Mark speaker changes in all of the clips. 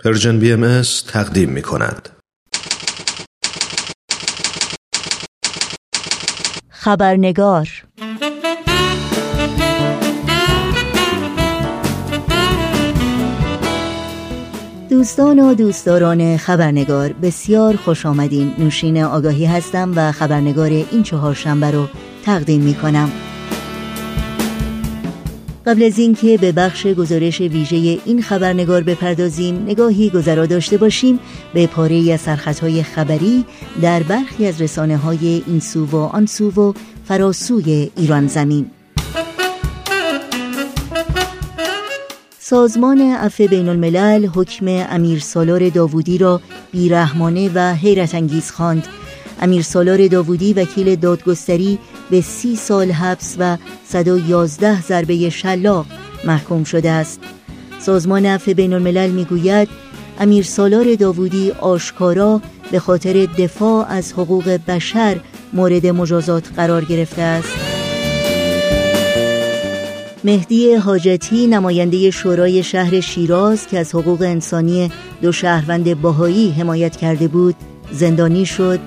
Speaker 1: پرژن بی تقدیم می کند.
Speaker 2: خبرنگار. دوستان و دوستداران خبرنگار بسیار خوش آمدین. نوشین آگاهی هستم و خبرنگار این چهارشنبه رو تقدیم می کنم. قبل از اینکه به بخش گزارش ویژه این خبرنگار بپردازیم نگاهی گذرا داشته باشیم به پاره از سرخطهای خبری در برخی از رسانه های این سو و آن سو و فراسوی ایران زمین. سازمان عفو بین الملل حکم امیر سالار داوودی را بیرحمانه و حیرت انگیز خواند. امیر سالار داوودی وکیل دادگستری به سی سال حبس و 111 ضربه شلاق محکوم شده است. سازمان عفو بین الملل می‌گوید امیر سالار داوودی آشکارا به خاطر دفاع از حقوق بشر مورد مجازات قرار گرفته است. مهدی حاجتی نماینده شورای شهر شیراز که از حقوق انسانی دو شهروند باهایی حمایت کرده بود زندانی شد.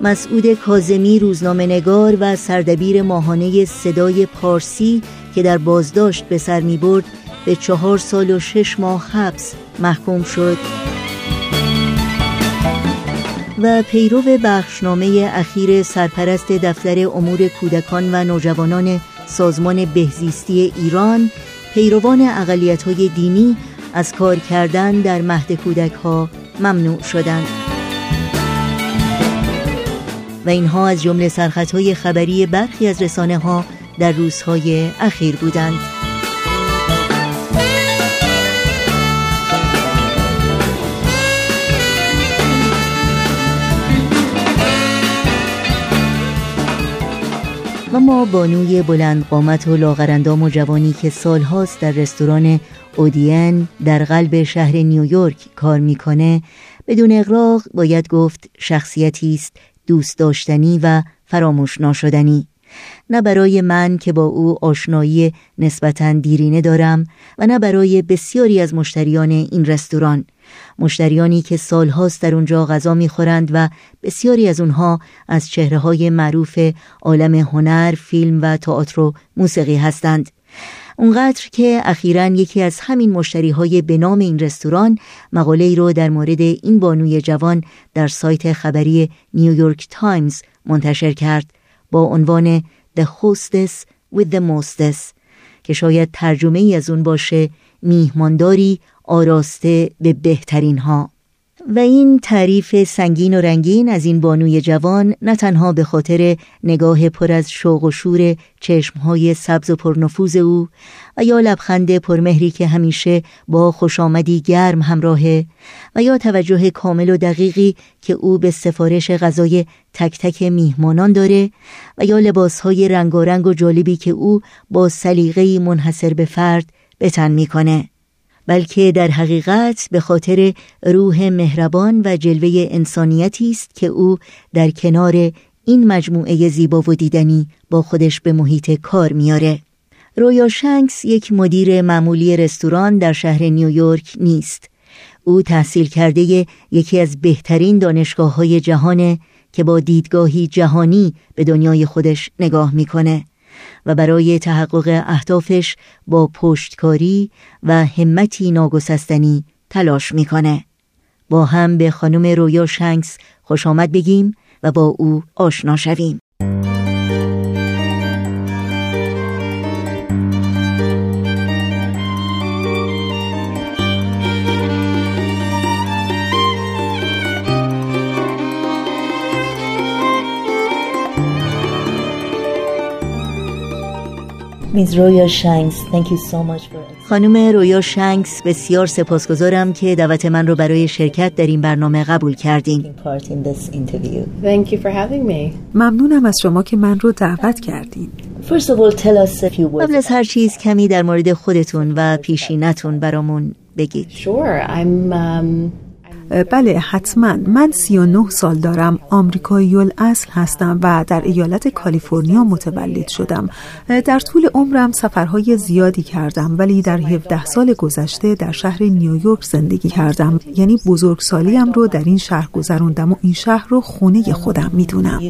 Speaker 2: مسعود کازمی روزنامه نگار و سردبیر ماهانه صدای پارسی که در بازداشت به سر می برد به چهار سال و شش ماه حبس محکوم شد. و پیرو بخشنامه اخیر سرپرست دفتر امور کودکان و نوجوانان سازمان بهزیستی ایران پیروان اقلیت های دینی از کار کردن در مهد کودک ها ممنوع شدند. و اینها از جمله سرخطهای خبری برخی از رسانه ها در روزهای اخیر بودند. و ما بانوی بلند قامت و لاغرندام و جوانی که سالهاست در رستوران اودین در قلب شهر نیویورک کار می‌کنه بدون اغراق باید گفت شخصیتی است دوست داشتنی و فراموش ناشدنی نه برای من که با او آشنایی نسبتا دیرینه دارم و نه برای بسیاری از مشتریان این رستوران. مشتریانی که سالهاست در اونجا غذا می‌خورند و بسیاری از اونها از چهره های معروف عالم هنر، فیلم و تئاتر و موسیقی هستند. اونقدر که اخیرا یکی از همین مشتری های به نام این رستوران مقاله ای رو در مورد این بانوی جوان در سایت خبری نیویورک تایمز منتشر کرد با عنوان The Hostess with the Mostess که شاید ترجمه ای از اون باشه میهمانداری آراسته به بهترین ها و این تعریف سنگین و رنگین از این بانوی جوان نه تنها به خاطر نگاه پر از شوق و شور چشمهای سبز و پرنفوذ او و یا لبخند پرمهری که همیشه با خوش آمدی گرم همراهه و یا توجه کامل و دقیقی که او به سفارش غذای تک تک میهمانان داره و یا لباسهای رنگارنگ و جالبی که او با سلیقه‌ای منحصر به فرد به تن می‌کنه. بلکه در حقیقت به خاطر روح مهربان و جلوه انسانیتی است که او در کنار این مجموعه زیبا و دیدنی با خودش به محیط کار میاره. رویا شنکس یک مدیر معمولی رستوران در شهر نیویورک نیست. او تحصیل کرده یکی از بهترین دانشگاه های جهانه که با دیدگاهی جهانی به دنیای خودش نگاه می‌کنه. و برای تحقق اهدافش با پشتکاری و همتی ناگسستنی تلاش می‌کنه. با هم به خانم رویا شنکس خوش آمد بگیم و با او آشنا شویم. رویا خانم رویا شنکس بسیار سپاسگزارم که دعوت من رو برای شرکت در این برنامه قبول کردین.
Speaker 3: ممنونم از شما که من رو دعوت کردین.
Speaker 2: قبل از هر چیز کمی در مورد خودتون و پیشینتون برامون بگید.
Speaker 3: Um, بله حتما. من 39 سال دارم. آمریکایی اصل هستم و در ایالت کالیفرنیا متولد شدم. در طول عمرم سفرهای زیادی کردم ولی در 17 سال گذشته در شهر نیویورک زندگی کردم. یعنی بزرگسالیم رو در این شهر گذروندم و این شهر رو خونه خودم می‌دونم.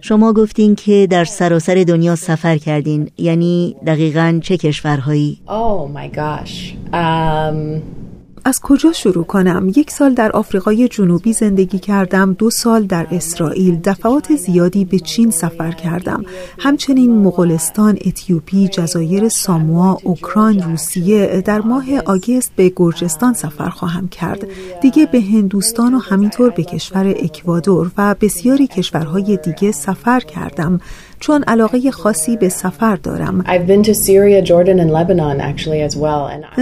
Speaker 2: شما گفتین که در سراسر دنیا سفر کردین. یعنی دقیقا چه کشورهایی؟
Speaker 3: Oh my gosh. Um... از کجا شروع کنم؟ یک سال در آفریقای جنوبی زندگی کردم، دو سال در اسرائیل، دفعات زیادی به چین سفر کردم. همچنین مغولستان، اتیوپی، جزایر ساموا، اوکراین، روسیه در ماه آگست به گرجستان سفر خواهم کرد. دیگه به هندوستان و همینطور به کشور اکوادور و بسیاری کشورهای دیگه سفر کردم. چون علاقه خاصی به سفر دارم.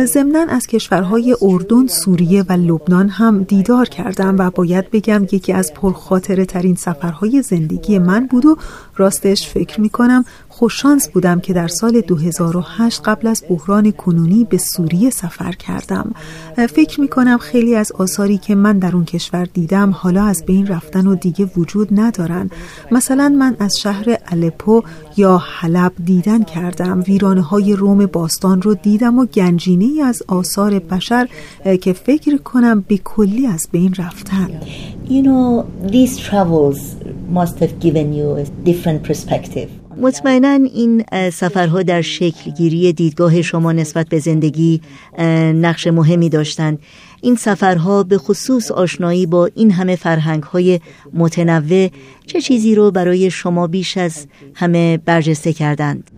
Speaker 3: ضمنا از کشورهای اردن، سوریه و لبنان هم دیدار کردم و باید بگم یکی از پرخاطره ترین سفرهای زندگی من بود و راستش فکر می کنم خوششانس بودم که در سال 2008 قبل از بحران کنونی به سوریه سفر کردم. فکر می کنم خیلی از آثاری که من در اون کشور دیدم حالا از بین رفتن و دیگه وجود ندارن. مثلا من از شهر الپو یا حلب دیدن کردم. ویرانه های روم باستان رو دیدم و گنجینه از آثار بشر که فکر کنم به کلی از بین رفتن.
Speaker 2: You know, these travels must have given you a different perspective. مطمئنا این سفرها در شکلگیری دیدگاه شما نسبت به زندگی نقش مهمی داشتند این سفرها به خصوص آشنایی با این همه فرهنگ های متنوع چه چیزی رو برای شما بیش از همه برجسته کردند؟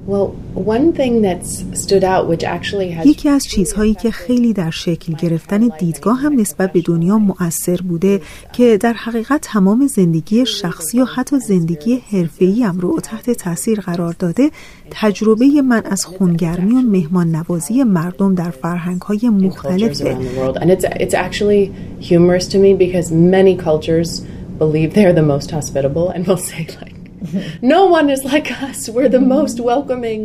Speaker 3: یکی از چیزهایی که خیلی در شکل گرفتن دیدگاه هم نسبت به دنیا مؤثر بوده که در حقیقت تمام زندگی شخصی و حتی زندگی حرفه‌ای هم رو تحت تاثیر قرار داده تجربه من از خونگرمی و مهمان نوازی مردم در فرهنگ های مختلفه.
Speaker 4: it's actually humorous to me because many cultures believe they're the most hospitable and will say like no one is like us. We're the most welcoming.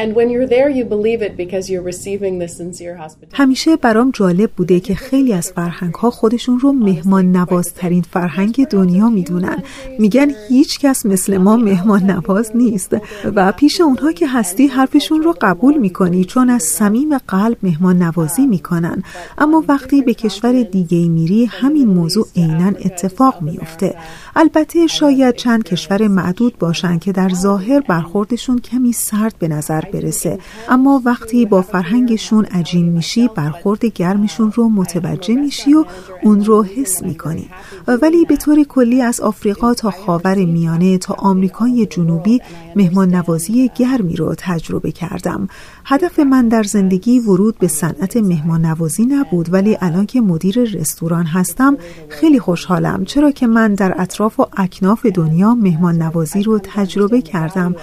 Speaker 4: And when you're there, you believe it because you're receiving the sincere hospitality.
Speaker 3: همیشه برام جالب بوده که خیلی از فرهنگ ها خودشون رو مهمان نوازترین فرهنگ دنیا می‌دونن. میگن هیچ کس مثل ما مهمان نواز نیست و پیش اونها که هستی حرفشون رو قبول می‌کنی چون از صمیم قلب مهمان نوازی می‌کنن. اما وقتی به کشور دیگه میری همین موضوع عینا اتفاق میفته. البته شاید چند کشور معدود باشند که در ظاهر برخوردشون کمی سرد به نظر برسه. اما وقتی با فرهنگشون عجین میشی برخورد گرمشون رو متوجه میشی و اون رو حس می‌کنی. ولی به طور کلی از آفریقا تا خاور میانه تا آمریکای جنوبی مهمان نوازی گرمی رو تجربه کردم. هدف من در زندگی ورود به صنعت مهمان نوازی نبود ولی الان که مدیر رستوران هستم خیلی خوشحالم. چرا که من در اطراف و اکناف دنیا مهمان نوازی رو تجربه کردم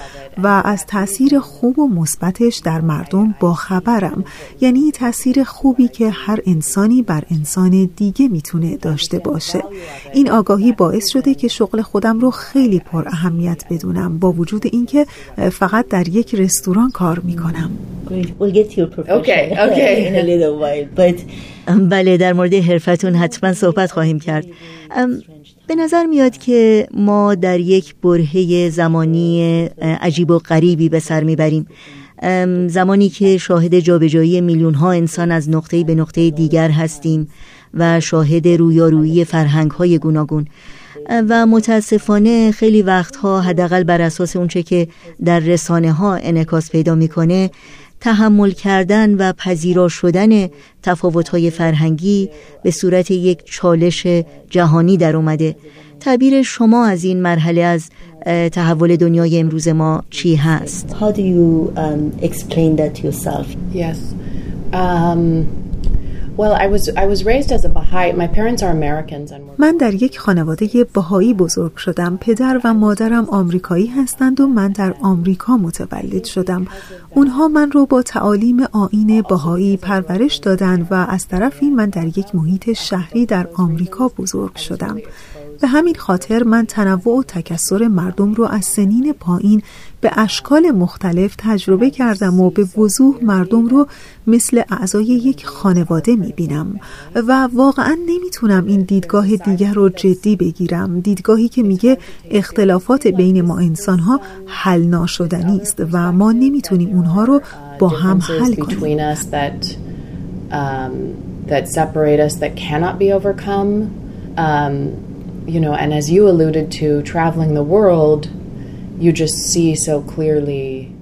Speaker 3: و از تاثیر خوب و مثبتش در مردم با خبرم یعنی تاثیر خوبی که هر انسانی بر انسان دیگه می‌تونه داشته باشه. این آگاهی باعث شده که شغل خودم رو خیلی پر اهمیت بدونم با وجود اینکه فقط در یک رستوران کار می‌کنم.
Speaker 2: بله در مورد حرفتون حتما صحبت خواهیم کرد. به نظر میاد که ما در یک برهه زمانی عجیب و غریبی به سر می‌بریم. زمانی که شاهد جابجایی میلیون ها انسان از نقطه به نقطه دیگر هستیم و شاهد رویارویی فرهنگ های گوناگون و متاسفانه خیلی وقتها حداقل بر اساس اونچه که در رسانه ها انعکاس پیدا می‌کنه تحمل کردن و پذیرا شدن تفاوت‌های فرهنگی به صورت یک چالش جهانی در اومده تعبیر شما از این مرحله از تحول دنیای امروز ما چی هست؟
Speaker 4: How do you um, explain that to yourself? Yes. Um...
Speaker 3: من در یک خانواده بهایی بزرگ شدم. پدر و مادرم آمریکایی هستند و من در آمریکا متولد شدم. اونها من رو با تعالیم آین بهایی پرورش دادند و از طرفی من در یک محیط شهری در آمریکا بزرگ شدم. به همین خاطر من تنوع و تکسر مردم رو از سنین پایین به اشکال مختلف تجربه کردم و به وضوح مردم رو مثل اعضای یک خانواده می‌بینم و واقعا نمی‌تونم این دیدگاه دیگر رو جدی بگیرم دیدگاهی که میگه اختلافات بین ما انسان ها حل ناشدنی است و ما نمی‌تونیم اونها رو با هم حل کنیم
Speaker 4: that separate us that cannot be overcome. Um, you know, and as you alluded to, traveling the world, you just see so clearly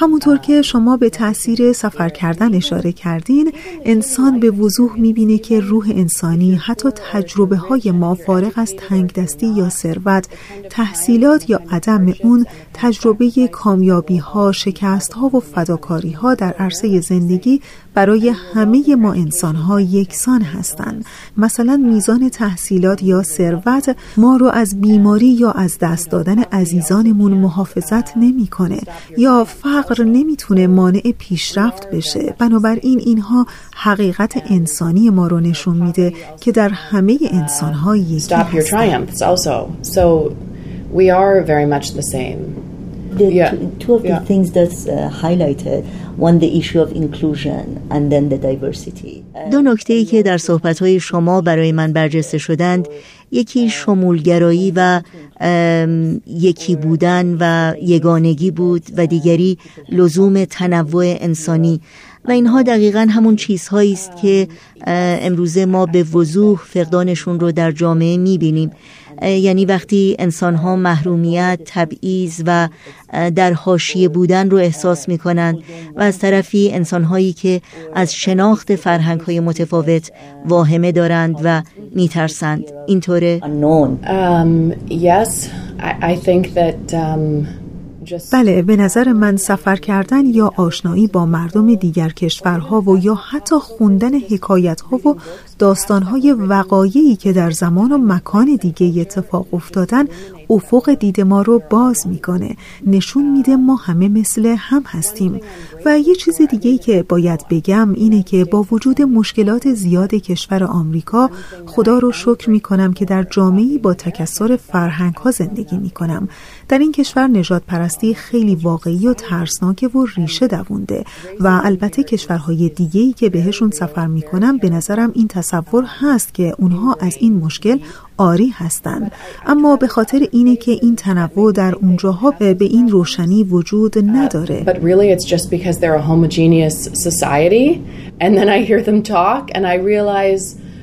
Speaker 3: همونطور که شما به تاثیر سفر کردن اشاره کردین انسان به وضوح می‌بینه که روح انسانی حتی تجربه های ما فارغ از تنگ دستی یا ثروت تحصیلات یا عدم اون تجربه کامیابی ها شکست ها و فداکاری ها در عرصه زندگی برای همه ما انسان ها یکسان هستند. مثلا میزان تحصیلات یا ثروت ما رو از بیماری یا از دست دادن عزیزانمون محافظت نمی‌کنه یا فقر نمی‌تونه مانع پیشرفت بشه. بنابراین اینها حقیقت انسانی ما رو نشون میده که در همه انسان ها یکی هستند.
Speaker 2: The yeah. two, two of yeah. the things that's uh, highlighted one the issue of inclusion and then the diversity دو نکته ای که در صحبت های شما برای من برجسته شدند یکی شمولگرایی و یکی بودن و یگانگی بود و دیگری لزوم تنوع انسانی و اینها دقیقا همون چیزهایی است که امروزه ما به وضوح فقدانشون رو در جامعه می‌بینیم یعنی وقتی انسان ها محرومیت، تبعیض و در حاشیه بودن رو احساس می کنند و از طرفی انسان هایی که از شناخت فرهنگ های متفاوت واهمه دارند و میترسند اینطوره؟
Speaker 4: um, yes, I, I think that, um...
Speaker 3: بله به نظر من سفر کردن یا آشنایی با مردم دیگر کشورها و یا حتی خوندن حکایت ها و داستان های وقایعی که در زمان و مکان دیگه اتفاق افتادن افق دید ما رو باز می‌کنه. نشون میده ما همه مثل هم هستیم. و یه چیز دیگه که باید بگم اینه که با وجود مشکلات زیاد کشور آمریکا خدا رو شکر می‌کنم که در جامعی با تکسر فرهنگ ها زندگی می‌کنم. در این کشور نجات پرستی خیلی واقعی و ترسناکه و ریشه دوونده و البته کشورهای دیگه که بهشون سفر می‌کنم به نظرم این تصور هست که اونها از این مشکل آری هستند. اما به خاطر اینه که این تنوع در اونجاها به این روشنی وجود نداره.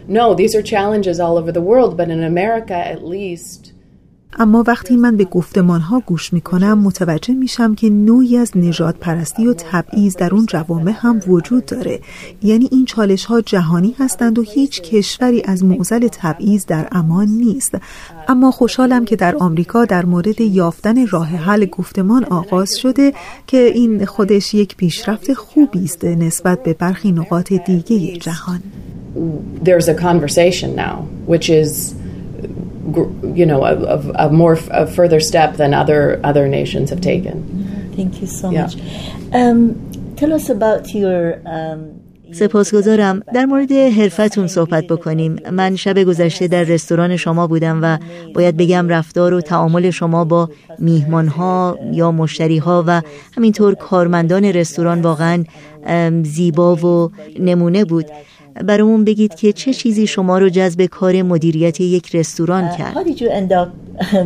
Speaker 4: No these are challenges all over the world but in America at least
Speaker 3: اما وقتی من به گفتمان ها گوش می کنم متوجه میشم که نوعی از نجات پرستی و تبعیض در اون جوامع هم وجود داره. یعنی این چالش ها جهانی هستند و هیچ کشوری از معزل تبعیض در امان نیست. اما خوشحالم که در آمریکا در مورد یافتن راه حل گفتمان آغاز شده که این خودش یک پیشرفت خوبی است نسبت به برخی نقاط دیگه جهان.
Speaker 4: There's a conversation now which is you know, a, a, a more a further step than other other nations have taken.
Speaker 2: Thank you so yeah. much. Um, tell us about your um, سپاسگزارم در مورد حرفتون صحبت بکنیم من شب گذشته در رستوران شما بودم و باید بگم رفتار و تعامل شما با میهمان ها یا مشتری ها و همینطور کارمندان رستوران واقعا زیبا و نمونه بود برامون بگید که چه چیزی شما رو جذب کار مدیریت یک رستوران کرد How did you end up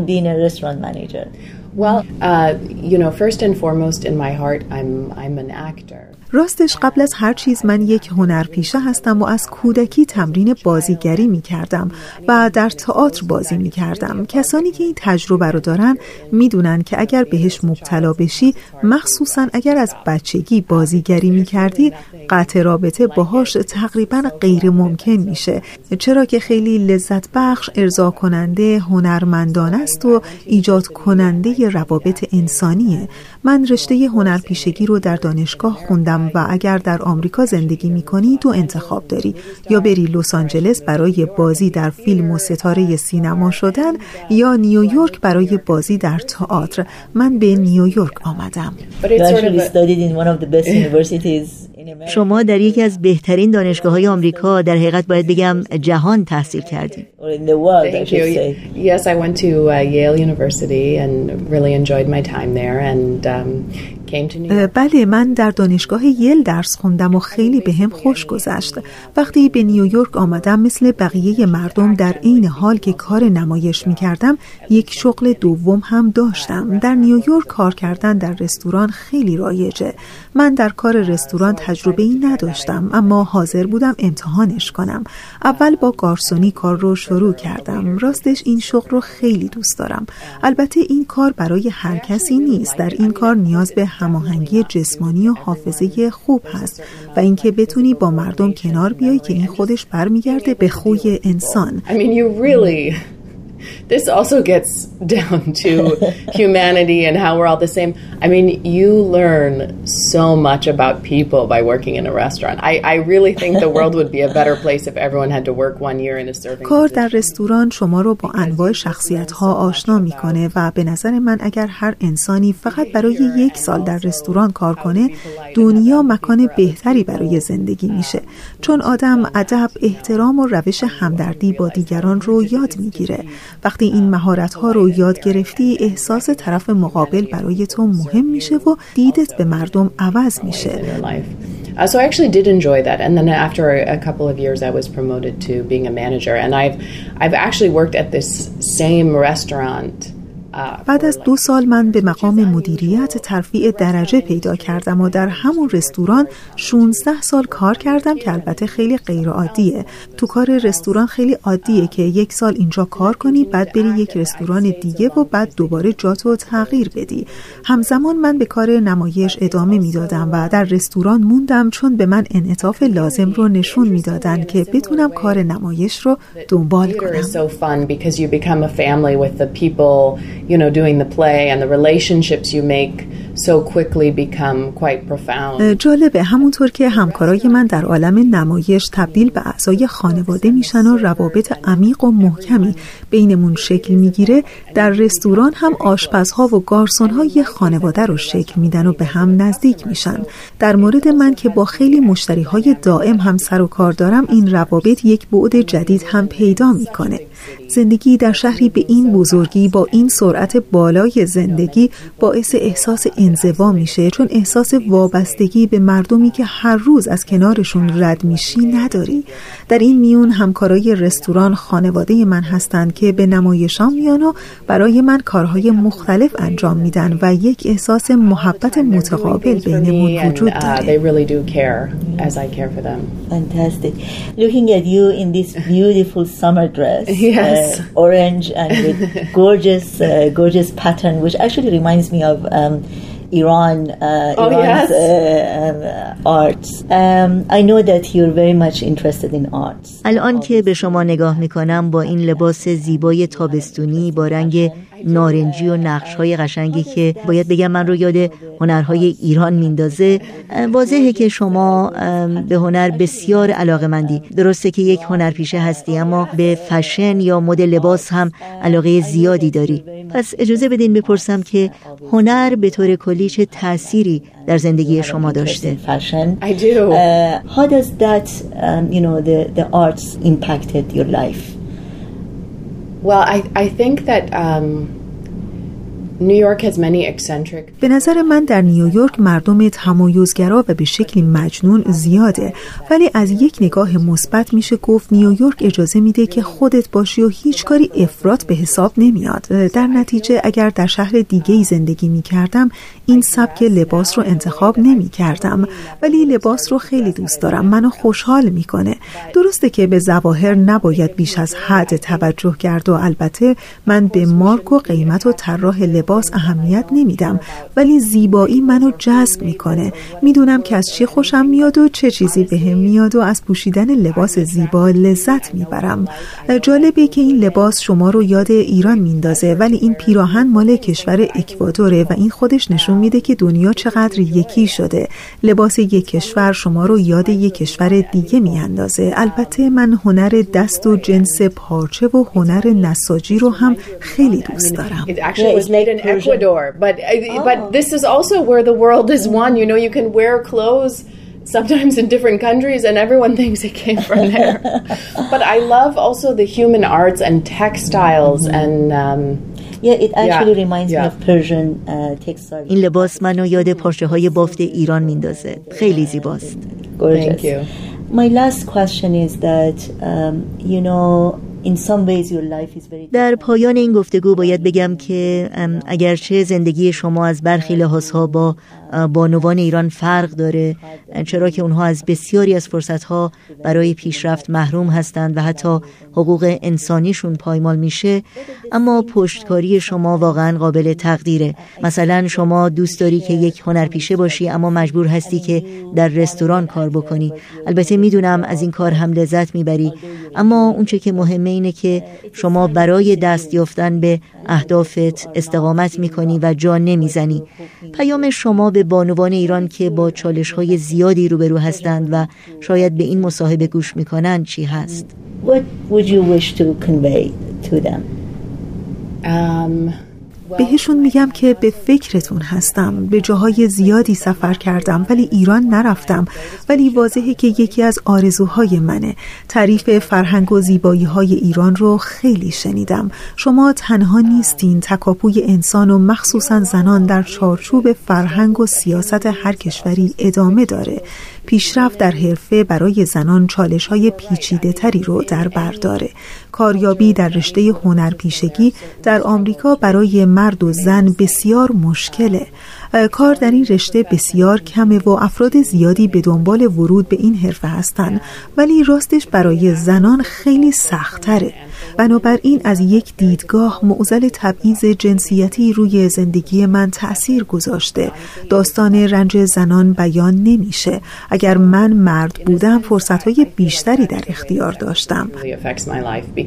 Speaker 2: being a restaurant manager?
Speaker 4: Well, uh, you know, first and foremost in my heart, I'm I'm an actor.
Speaker 3: راستش قبل از هر چیز من یک هنرپیشه هستم و از کودکی تمرین بازیگری می کردم و در تئاتر بازی می کردم. کسانی که این تجربه رو دارن می‌دونن که اگر بهش مبتلا بشی مخصوصا اگر از بچگی بازیگری می کردی قطع رابطه باهاش تقریبا غیر ممکن میشه. چرا که خیلی لذت بخش ارضا کننده هنرمندان است و ایجاد کننده روابط انسانیه. من رشته هنرپیشگی رو در دانشگاه خوندم و اگر در آمریکا زندگی می‌کنی تو انتخاب داری. یا بری لس آنجلس برای بازی در فیلم و ستاره سینما شدن یا نیویورک برای بازی در تئاتر. من به نیویورک آمدم.
Speaker 2: شما در یکی از بهترین دانشگاه های آمریکا در حقیقت باید بگم جهان تحصیل کردید.
Speaker 4: Yes, I went to uh, Yale University and really enjoyed my time there and um,
Speaker 3: بله من در دانشگاه یل درس خوندم و خیلی به هم خوش گذشت. وقتی به نیویورک آمدم مثل بقیه مردم در عین حال که کار نمایش می کردم یک شغل دوم هم داشتم. در نیویورک کار کردن در رستوران خیلی رایجه. من در کار رستوران تجربه ای نداشتم اما حاضر بودم امتحانش کنم. اول با گارسونی کار رو شروع کردم. راستش این شغل رو خیلی دوست دارم. البته این کار برای هر کسی نیست. در این کار نیاز به هماهنگی جسمانی و حافظه خوب هست و اینکه بتونی با مردم کنار بیای که این خودش برمیگرده به خوی انسان.
Speaker 4: I mean, you really... this also gets down to humanity and how we're all the same. I mean, you learn so much about people by working in a restaurant. I, I really think the world would be a better place if everyone had to work one year in a serving
Speaker 3: کار در رستوران شما رو با انواع شخصیت ها آشنا می‌کنه و به نظر من اگر هر انسانی فقط برای یک سال در رستوران کار کنه دنیا مکان بهتری برای زندگی میشه چون آدم ادب احترام و روش همدردی با دیگران رو یاد می‌گیره وقتی این مهارت ها رو یاد گرفتی احساس طرف مقابل برای تو مهم میشه و دیدت به مردم عوض میشه
Speaker 4: Uh, so I actually did enjoy that, and then after a couple of years, I was promoted to being a manager, and I've I've actually worked at this same restaurant
Speaker 3: بعد از دو سال من به مقام مدیریت ترفیع درجه پیدا کردم و در همون رستوران 16 سال کار کردم که البته خیلی غیر عادیه تو کار رستوران خیلی عادیه که یک سال اینجا کار کنی بعد بری یک رستوران دیگه و بعد دوباره جاتو تغییر بدی. همزمان من به کار نمایش ادامه می‌دادم و در رستوران موندم چون به من انعطاف لازم رو نشون می‌دادن که بتونم کار نمایش رو دنبال کنم.
Speaker 4: You know, doing the play and the relationships you make
Speaker 3: جالبه. همونطور که همکارای من در عالم نمایش تبدیل به اعضای خانواده میشن و روابط عمیق و محکمی بینمون شکل می‌گیره در رستوران هم آشپزها و گارسونها یه خانواده رو شکل میدن و به هم نزدیک میشن. در مورد من که با خیلی مشتری های دائم هم سر و کار دارم این روابط یک بعد جدید هم پیدا می‌کنه. زندگی در شهری به این بزرگی با این سرعت بالای زندگی باعث احساس انزوا میشه چون احساس وابستگی به مردمی که هر روز از کنارشون رد میشی نداری در این میون همکارای رستوران خانواده من هستند که به نمایشان میان و برای من کارهای مختلف انجام میدن و یک احساس محبت متقابل بینمون وجود uh, داره
Speaker 5: Fantastic. Looking at you in this beautiful summer dress.
Speaker 4: yes.
Speaker 5: uh, orange and with gorgeous, uh, gorgeous pattern, which actually reminds me of um, Iran, uh, oh, Iran's yes. uh, um, arts. Um, I know that you're very much interested in arts.
Speaker 2: الان که به شما نگاه می‌کنم با این لباس زیبای تابستونی با رنگ نارنجی و نقش های قشنگی که باید بگم من رو یاد هنرهای ایران میندازه واضحه که شما به هنر بسیار علاقه مندی درسته که یک هنرپیشه هستی اما به فشن یا مد لباس هم علاقه زیادی داری. پس اجازه بدین بپرسم که هنر به طور کلی چه تأثیری در زندگی شما داشته؟
Speaker 4: I do. Uh,
Speaker 5: how does that um, you know the the arts impacted your life?
Speaker 4: Well, I, I think that um,
Speaker 3: به نظر من در نیویورک مردم تمایزگرا و به شکلی مجنون زیاده ولی از یک نگاه مثبت میشه گفت نیویورک اجازه میده که خودت باشی و هیچ کاری افراط به حساب نمیاد. در نتیجه اگر در شهر دیگه زندگی می‌کردم این سبک لباس رو انتخاب نمی‌کردم ولی لباس رو خیلی دوست دارم. منو خوشحال می‌کنه. درسته که به زواهر نباید بیش از حد توجه کرد و البته من به مارک و قیمت و طراح لباس لباس اهمیت نمیدم ولی زیبایی منو جذب می‌کنه. می‌دونم که از چی خوشم میاد و چه چیزی بهم میاد و از پوشیدن لباس زیبا لذت می‌برم. جالبه که این لباس شما رو یاد ایران میندازه ولی این پیراهن مال کشور اکوادوره و این خودش نشون میده که دنیا چقدر یکی شده لباس یک کشور شما رو یاد یک کشور دیگه میاندازه البته من هنر دست و جنس پارچه و هنر نساجی رو هم خیلی دوست دارم
Speaker 4: sometimes in different countries and everyone thinks it came from there. but I love also the human arts and textiles mm-hmm. and um,
Speaker 5: Yeah, it actually yeah. reminds yeah. me of Persian uh, textiles.
Speaker 2: این لباس منو یاد پارچه های بافت ایران میندازه. خیلی زیباست.
Speaker 5: Gorgeous. Thank you. My last question is that um, you know در
Speaker 2: پایان این گفتگو باید بگم که اگرچه زندگی شما از برخی لحاظها با بانوان ایران فرق داره چرا که اونها از بسیاری از فرصتها برای پیشرفت محروم هستند و حتی حقوق انسانیشون پایمال میشه. اما پشتکاری شما واقعا قابل تقدیره. مثلا شما دوست داری که یک هنرپیشه باشی اما مجبور هستی که در رستوران کار بکنی. البته می‌دونم از این کار هم لذت می‌بری. اما اونچه که مهمه اینه که شما برای دست یافتن به اهدافت استقامت می‌کنی و جا نمی‌زنی. پیام شما به بانوان ایران که با چالش های زیادی روبرو هستند و شاید به این مصاحبه گوش می‌کنند چی هست؟
Speaker 5: What would you wish to convey to them?
Speaker 3: Um... بهشون میگم که به فکرتون هستم. به جاهای زیادی سفر کردم ولی ایران نرفتم. ولی واضحه که یکی از آرزوهای منه. تعریف فرهنگ و زیبایی های ایران رو خیلی شنیدم. شما تنها نیستین. تکاپوی انسان و مخصوصا زنان در چارچوب فرهنگ و سیاست هر کشوری ادامه داره. پیشرفت در حرفه برای زنان چالش های پیچیده تری رو در بر داره. کاریابی در رشته هنرپیشگی در آمریکا برای مرد و زن بسیار مشکله. کار در این رشته بسیار کمه و افراد زیادی به دنبال ورود به این حرفه هستند ولی راستش برای زنان خیلی سختره. بنابراین از یک دیدگاه معزل تبعیض جنسیتی روی زندگی من تأثیر گذاشته. داستان رنج زنان بیان نمیشه. اگر من مرد بودم فرصتهای بیشتری در اختیار داشتم.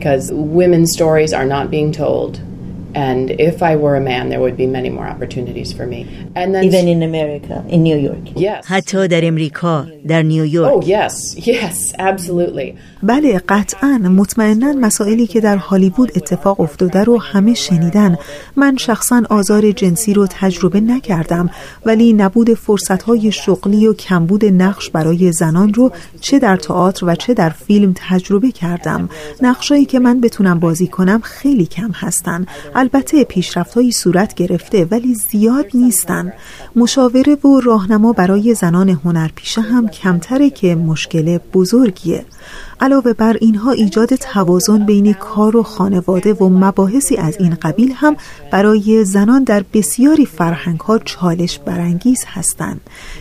Speaker 3: because women's stories are not being told.
Speaker 4: And if I were a man, there would be many more opportunities for me. And then
Speaker 5: even in America, in New York.
Speaker 4: Yes.
Speaker 2: حتی در امریکا، در نیویورک.
Speaker 4: Oh yes, yes, absolutely.
Speaker 3: بله قطعا مطمئنا مسائلی که در هالیوود اتفاق افتاده رو همه شنیدن من شخصا آزار جنسی رو تجربه نکردم ولی نبود فرصتهای شغلی و کمبود نقش برای زنان رو چه در تئاتر و چه در فیلم تجربه کردم نقشایی که من بتونم بازی کنم خیلی کم هستن البته پیشرفتهایی صورت گرفته ولی زیاد نیستن. مشاوره و راهنما برای زنان هنرپیشه هم کمتره که مشکل بزرگیه. علاوه بر اینها ایجاد توازن بین کار و خانواده و مباحثی از این قبیل هم برای زنان در بسیاری فرهنگ ها چالش برانگیز هستند.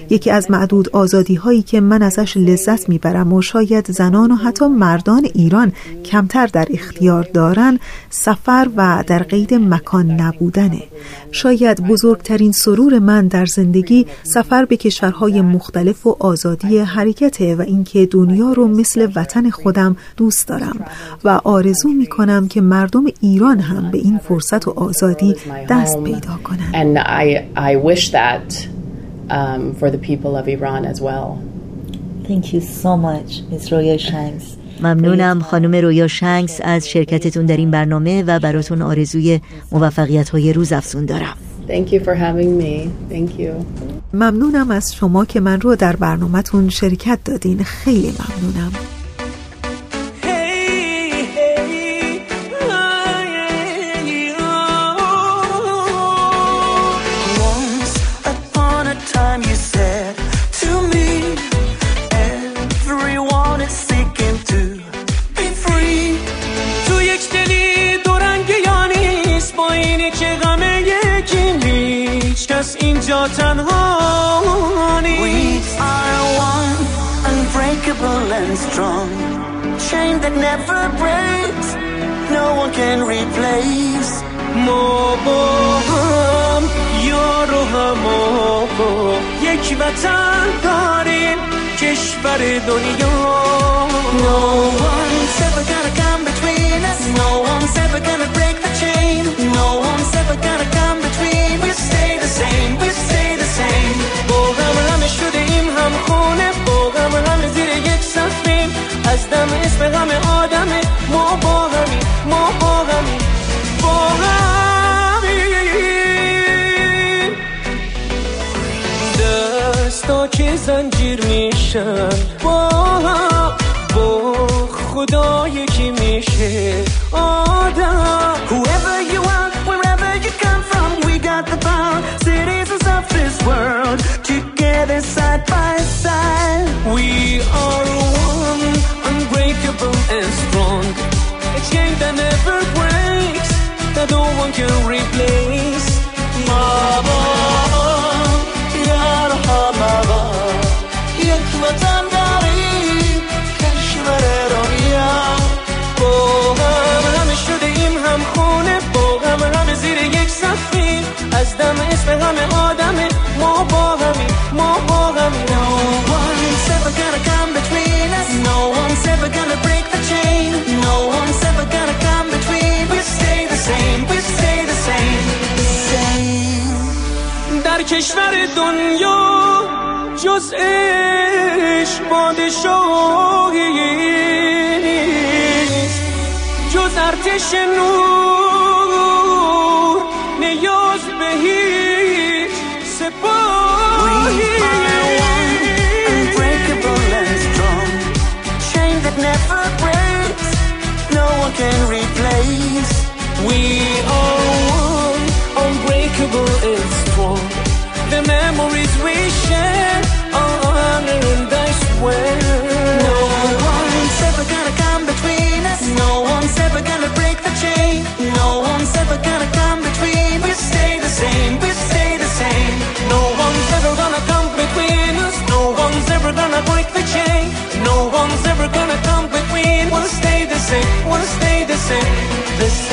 Speaker 3: یکی از معدود آزادی هایی که من ازش لذت می‌برم و شاید زنان و حتی مردان ایران کمتر در اختیار دارن سفر و در قید مکان نبودنه. شاید بزرگترین سرور من در زندگی سفر به کشورهای مختلف و آزادی حرکته و اینکه دنیا رو مثل وطن خودم دوست دارم و آرزو می کنم که مردم ایران هم به این فرصت و آزادی دست پیدا کنند.
Speaker 2: ممنونم خانم رویا شنگس از شرکتتون در این برنامه و براتون آرزوی موفقیت های روز افزون دارم
Speaker 4: Thank you for having me. Thank you.
Speaker 3: ممنونم از شما که من رو در برنامهتون شرکت دادین خیلی ممنونم اینجا تنها نیست We are one, unbreakable and strong Chain that never breaks No one can replace ما با
Speaker 6: هم یار و هم آقا یک وطن داریم کشور دنیا No one's ever gonna come between us No one's ever gonna break the chain No one's ever gonna come between We stay the same, we stay از دم اسم همه آدمه. ما با همی ما با همی با همی دستا که زنجیر میشن با با خدا یکی میشه. آدم دنیا جز عشق پادشاهی نیست جز ارتش نور نیاز به هیچ سپاهی Never breaks, no one can replace. We are. memories we shared all alone, I swear. No one's ever gonna come between us. No one's ever gonna break the chain. No one's ever gonna come between. We stay the same. We stay the same. No one's ever gonna come between us. No one's ever gonna break the chain. No one's ever gonna come between. We'll stay the same. We'll stay the same. The same.